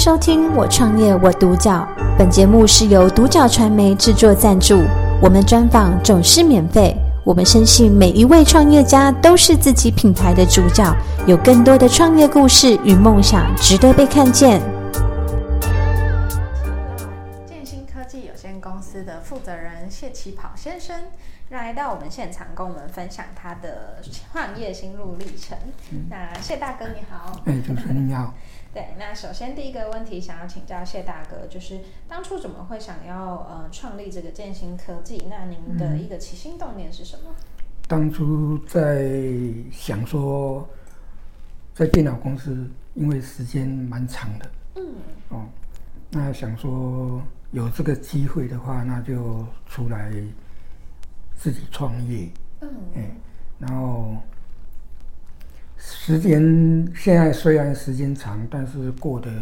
收听《我创业我独角》，本节目是由独角传媒制作赞助，我们专访总是免费。我们深信每一位创业家都是自己品牌的主角，有更多的创业故事与梦想值得被看见。建新科技有限公司的负责人谢启跑先生来到我们现场，跟我们分享他的创业心路历程。那谢大哥你好，哎，主持人你好。对，那首先第一个问题想要请教谢大哥，就是当初怎么会想要呃创立这个建新科技？那您的一个起心动念是什么？当初在想说，在电脑公司，因为时间蛮长的，嗯，哦，那想说有这个机会的话，那就出来自己创业，嗯，哎，然后。时间现在虽然时间长，但是过的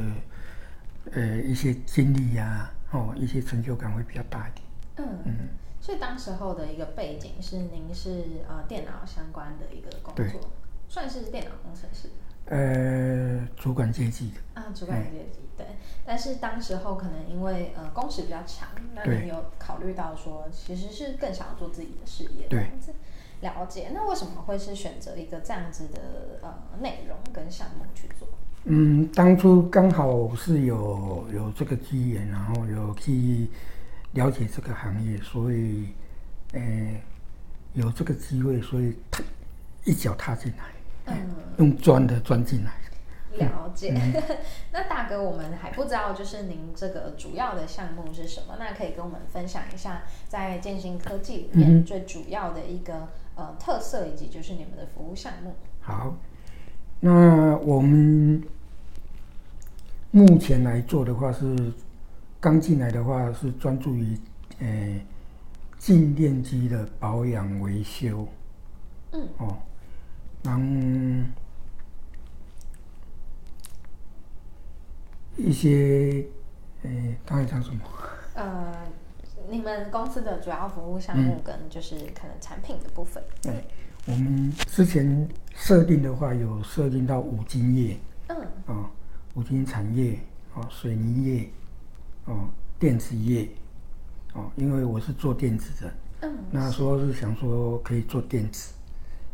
呃一些经历呀，哦，一些成就感会比较大一点。嗯嗯，所以当时候的一个背景是您是呃电脑相关的一个工作，算是电脑工程师。呃，主管阶级的。啊，主管阶级对，但是当时候可能因为呃工时比较长，那你有考虑到说其实是更想要做自己的事业这样子。了解，那为什么会是选择一个这样子的呃内容跟项目去做？嗯，当初刚好是有有这个机缘，然后有去了解这个行业，所以呃有这个机会，所以踏一脚踏进来，嗯，用钻的钻进来。了解，那大哥，我们还不知道，就是您这个主要的项目是什么？那可以跟我们分享一下，在建新科技里面最主要的一个呃特色，以及就是你们的服务项目。好，那我们目前来做的话是刚进来的话是专注于呃静电机的保养维修。嗯，哦，然后。一些，诶，刚才讲什么？呃，你们公司的主要服务项目跟就是可能产品的部分。对，我们之前设定的话，有设定到五金业，嗯，啊，五金产业，哦，水泥业，哦，电子业，哦，因为我是做电子的，嗯，那说是想说可以做电子，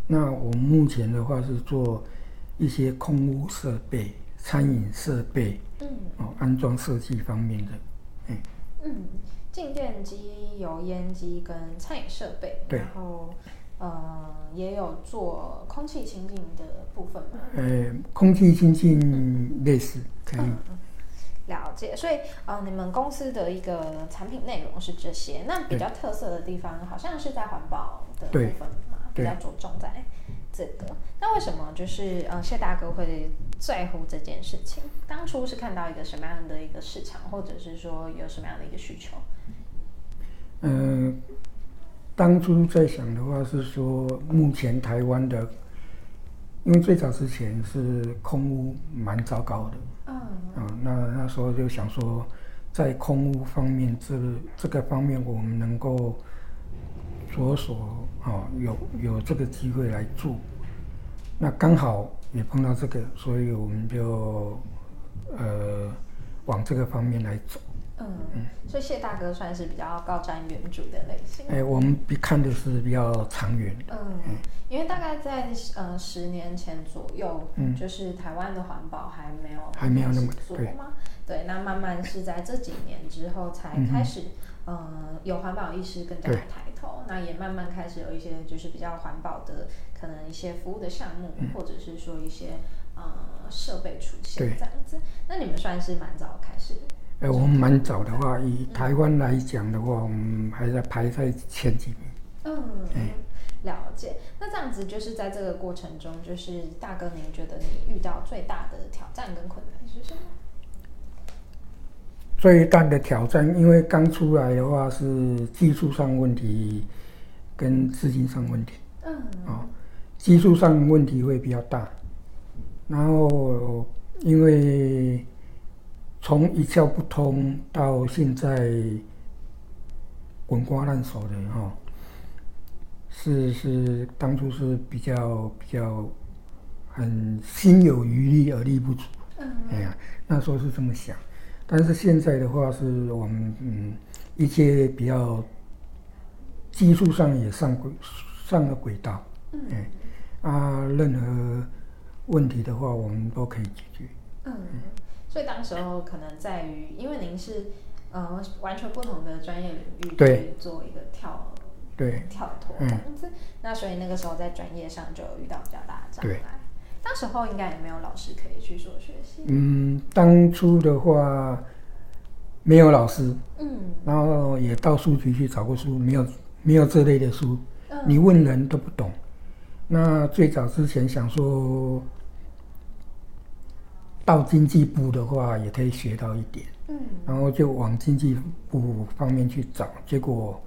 那我目前的话是做一些空屋设备。餐饮设备，嗯，哦，安装设计方面的，嗯，嗯，静电机、油烟机跟餐饮设备，对，然后，呃，也有做空气清净的部分嘛？呃，空气清净类似，可以。了解，所以呃，你们公司的一个产品内容是这些，那比较特色的地方好像是在环保的部分嘛，比较着重在。这个，那为什么就是呃谢大哥会在乎这件事情？当初是看到一个什么样的一个市场，或者是说有什么样的一个需求？嗯，当初在想的话是说，目前台湾的，因为最早之前是空屋蛮糟糕的，嗯，啊，那那时候就想说，在空屋方面，这这个方面我们能够。着手哦，有有这个机会来住，那刚好也碰到这个，所以我们就呃往这个方面来走。嗯嗯，所以谢大哥算是比较高瞻远瞩的类型。哎，我们比看的是比较长远。嗯，因为大概在呃十年前左右，嗯，就是台湾的环保还没有还没有那么做嘛。对，那慢慢是在这几年之后才开始。嗯，有环保意识更加的抬头，那也慢慢开始有一些就是比较环保的可能一些服务的项目，或者是说一些呃设备出现这样子。那你们算是蛮早开始？呃，我们蛮早的话，以台湾来讲的话，我们还在排在前几名。嗯，了解。那这样子就是在这个过程中，就是大哥，您觉得你遇到最大的挑战跟困难是什么？最大的挑战，因为刚出来的话是技术上问题跟资金上问题。嗯。啊，技术上问题会比较大，然后因为从一窍不通到现在滚瓜烂熟的哈，是是当初是比较比较很心有余力而力不足。嗯。哎呀，那时候是这么想，但是现在的话是我们嗯一些比较技术上也上轨上了轨道，嗯，啊，任何问题的话我们都可以解决。嗯，所以当时候可能在于，因为您是呃完全不同的专业领域去做一个跳对。跳脱那所以那个时候在专业上就遇到比较大的障碍。当时候应该也没有老师可以去做学习。嗯，当初的话没有老师，嗯，然后也到书局去找过书，没有没有这类的书，你问人都不懂。那最早之前想说到经济部的话，也可以学到一点，嗯，然后就往经济部方面去找，结果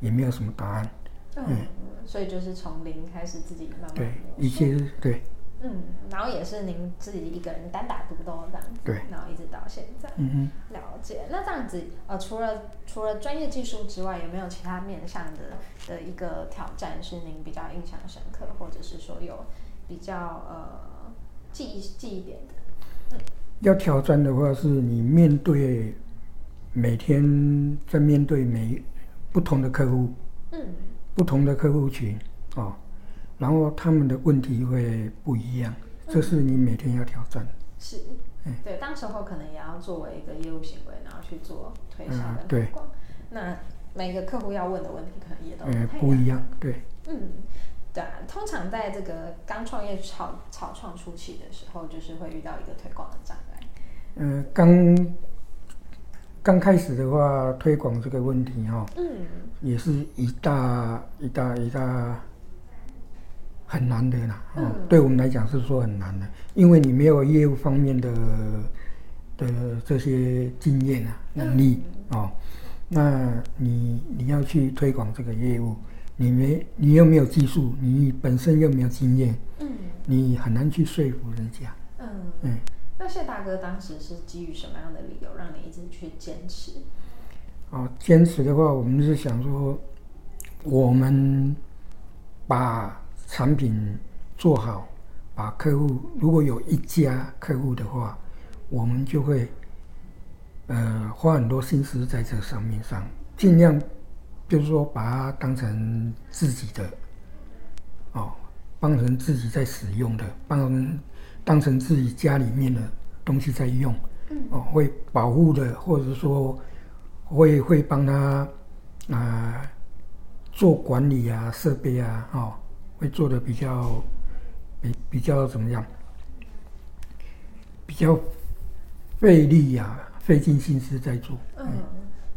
也没有什么答案。嗯，所以就是从零开始自己慢慢对一切对。嗯，然后也是您自己一个人单打独斗这样子，对，然后一直到现在，嗯了解。那这样子，呃，除了除了专业技术之外，有没有其他面向的的一个挑战是您比较印象深刻，或者是说有比较呃记忆记忆点的？嗯，要挑战的话，是你面对每天在面对每不同的客户，嗯，不同的客户群啊。然后他们的问题会不一样，这是你每天要挑战。是，对，当时候可能也要作为一个业务行为，然后去做推销的推广。那每个客户要问的问题可能也都不一样。对，嗯，对啊。通常在这个刚创业草草创初期的时候，就是会遇到一个推广的障碍。嗯，刚刚开始的话，推广这个问题哈，嗯，也是一大一大一大。很难的啦，哦，对我们来讲是说很难的，因为你没有业务方面的的这些经验啊、能力哦，那你你要去推广这个业务，你没你又没有技术，你本身又没有经验，嗯，你很难去说服人家。嗯嗯，那谢大哥当时是基于什么样的理由让你一直去坚持？哦，坚持的话，我们是想说，我们把。产品做好，把客户如果有一家客户的话，我们就会呃花很多心思在这上面上，尽量就是说把它当成自己的哦，当成自己在使用的，当成当成自己家里面的东西在用，哦，会保护的，或者说会会帮他啊做管理啊，设备啊，哦。会做的比较比比较怎么样？比较费力呀，费尽心思在做。嗯，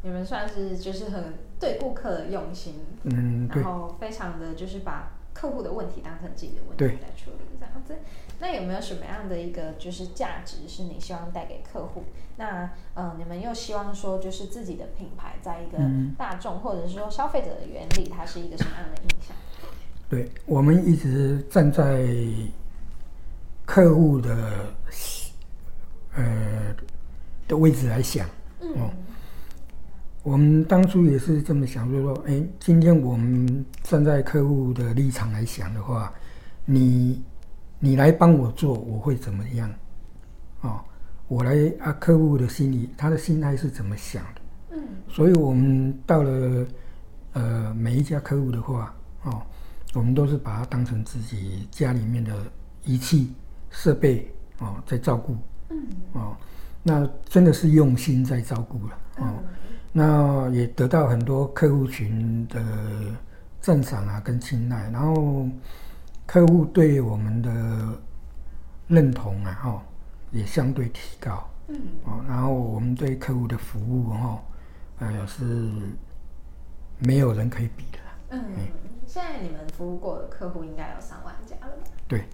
你们算是就是很对顾客的用心，嗯，然后非常的就是把客户的问题当成自己的问题来处理，这样子。那有没有什么样的一个就是价值是你希望带给客户？那嗯，你们又希望说就是自己的品牌在一个大众或者是说消费者的眼里，它是一个什么样的印象？对我们一直站在客户的呃的位置来想，哦，我们当初也是这么想，就是说，哎，今天我们站在客户的立场来想的话，你你来帮我做，我会怎么样？哦，我来啊，客户的心里，他的心态是怎么想的？嗯，所以我们到了呃每一家客户的话，哦。我们都是把它当成自己家里面的仪器设备哦，在照顾，嗯，哦，那真的是用心在照顾了，哦，那也得到很多客户群的赞赏啊，跟青睐，然后客户对我们的认同啊，哈，也相对提高，嗯，哦，然后我们对客户的服务，哈，呃，是没有人可以比的，嗯。现在你们服务过的客户应该有三万家了吧？对，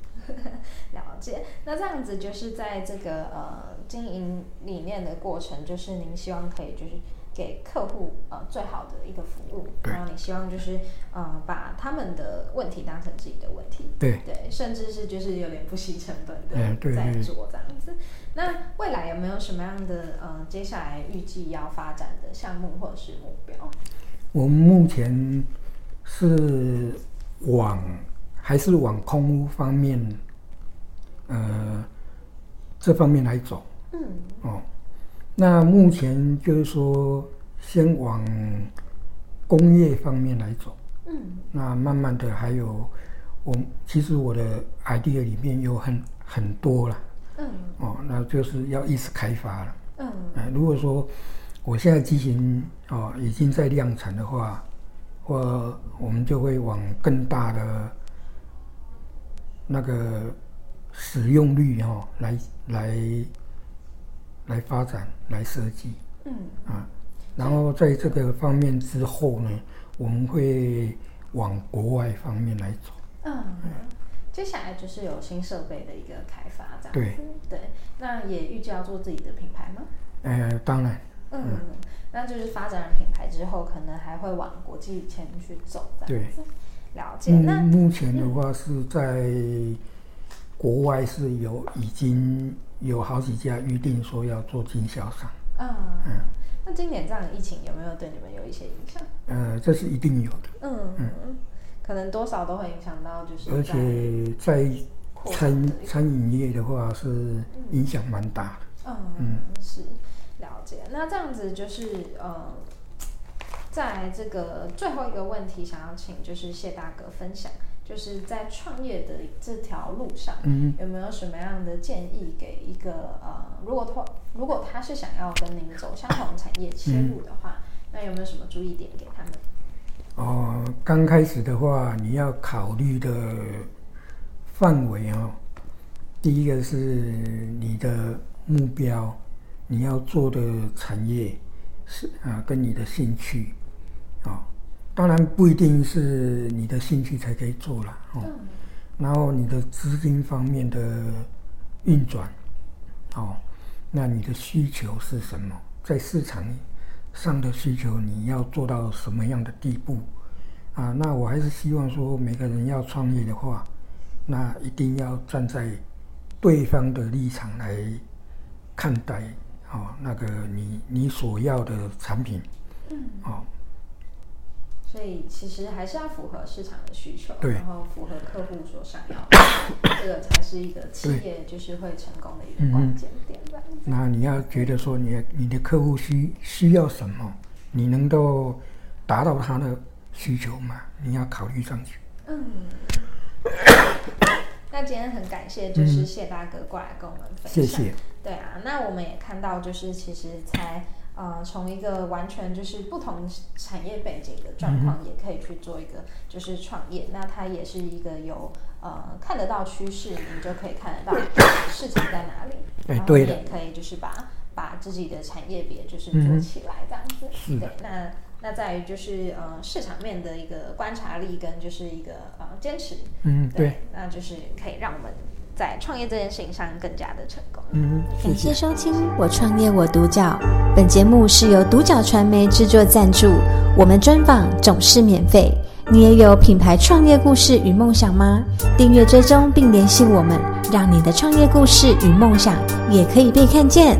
了解。那这样子就是在这个呃经营理念的过程，就是您希望可以就是给客户呃最好的一个服务，然后你希望就是呃把他们的问题当成自己的问题，对对，甚至是就是有点不惜成本的在做这样子。那未来有没有什么样的呃接下来预计要发展的项目或者是目标？我们目前。是往还是往空屋方面，呃，这方面来走嗯，哦，那目前就是说，先往工业方面来走。嗯，那慢慢的还有，我其实我的 idea 里面有很很多了。嗯，哦，那就是要一直开发了。嗯，哎，如果说我现在机型哦已经在量产的话，或我们就会往更大的那个使用率哈来来来发展来设计。嗯，啊，然后在这个方面之后呢，我们会往国外方面来走。嗯。接下来就是有新设备的一个开发，这样子。对，那也预计要做自己的品牌吗？呃，当然。嗯，那就是发展了品牌之后，可能还会往国际前去走，这样子。了解。那目前的话是在国外是有已经有好几家预定说要做经销商。嗯嗯。那今年这样的疫情有没有对你们有一些影响？呃，这是一定有的。嗯嗯。可能多少都会影响到，就是而且在餐餐饮业的话是影响蛮大的。嗯嗯，是了解。那这样子就是呃，在这个最后一个问题，想要请就是谢大哥分享，就是在创业的这条路上，嗯，有没有什么样的建议给一个呃，如果他如果他是想要跟您走相同产业切入的话，那有没有什么注意点给他们？哦，刚开始的话，你要考虑的范围哦，第一个是你的目标，你要做的产业是啊，跟你的兴趣啊，当然不一定是你的兴趣才可以做了哦。然后你的资金方面的运转，哦，那你的需求是什么？在市场。上的需求你要做到什么样的地步啊？那我还是希望说，每个人要创业的话，那一定要站在对方的立场来看待，哦，那个你你所要的产品，嗯，哦。所以其实还是要符合市场的需求，对，然后符合客户所想要的，这个才是一个企业就是会成功的一个关键点。那你要觉得说，你你的客户需需要什么，你能够达到他的需求吗？你要考虑上去。嗯。那今天很感谢，就是谢大哥过来跟我们分享。谢谢。对啊，那我们也看到，就是其实才。呃，从一个完全就是不同产业背景的状况，也可以去做一个就是创业。那它也是一个有呃看得到趋势，你就可以看得到市场在哪里，然后你也可以就是把把自己的产业别就是做起来这样子。对，那那在于就是呃市场面的一个观察力跟就是一个呃坚持。嗯，对，那就是可以让我们。在创业这件事情上更加的成功。嗯，感谢收听《我创业我独角》。本节目是由独角传媒制作赞助，我们专访总是免费。你也有品牌创业故事与梦想吗？订阅追踪并联系我们，让你的创业故事与梦想也可以被看见。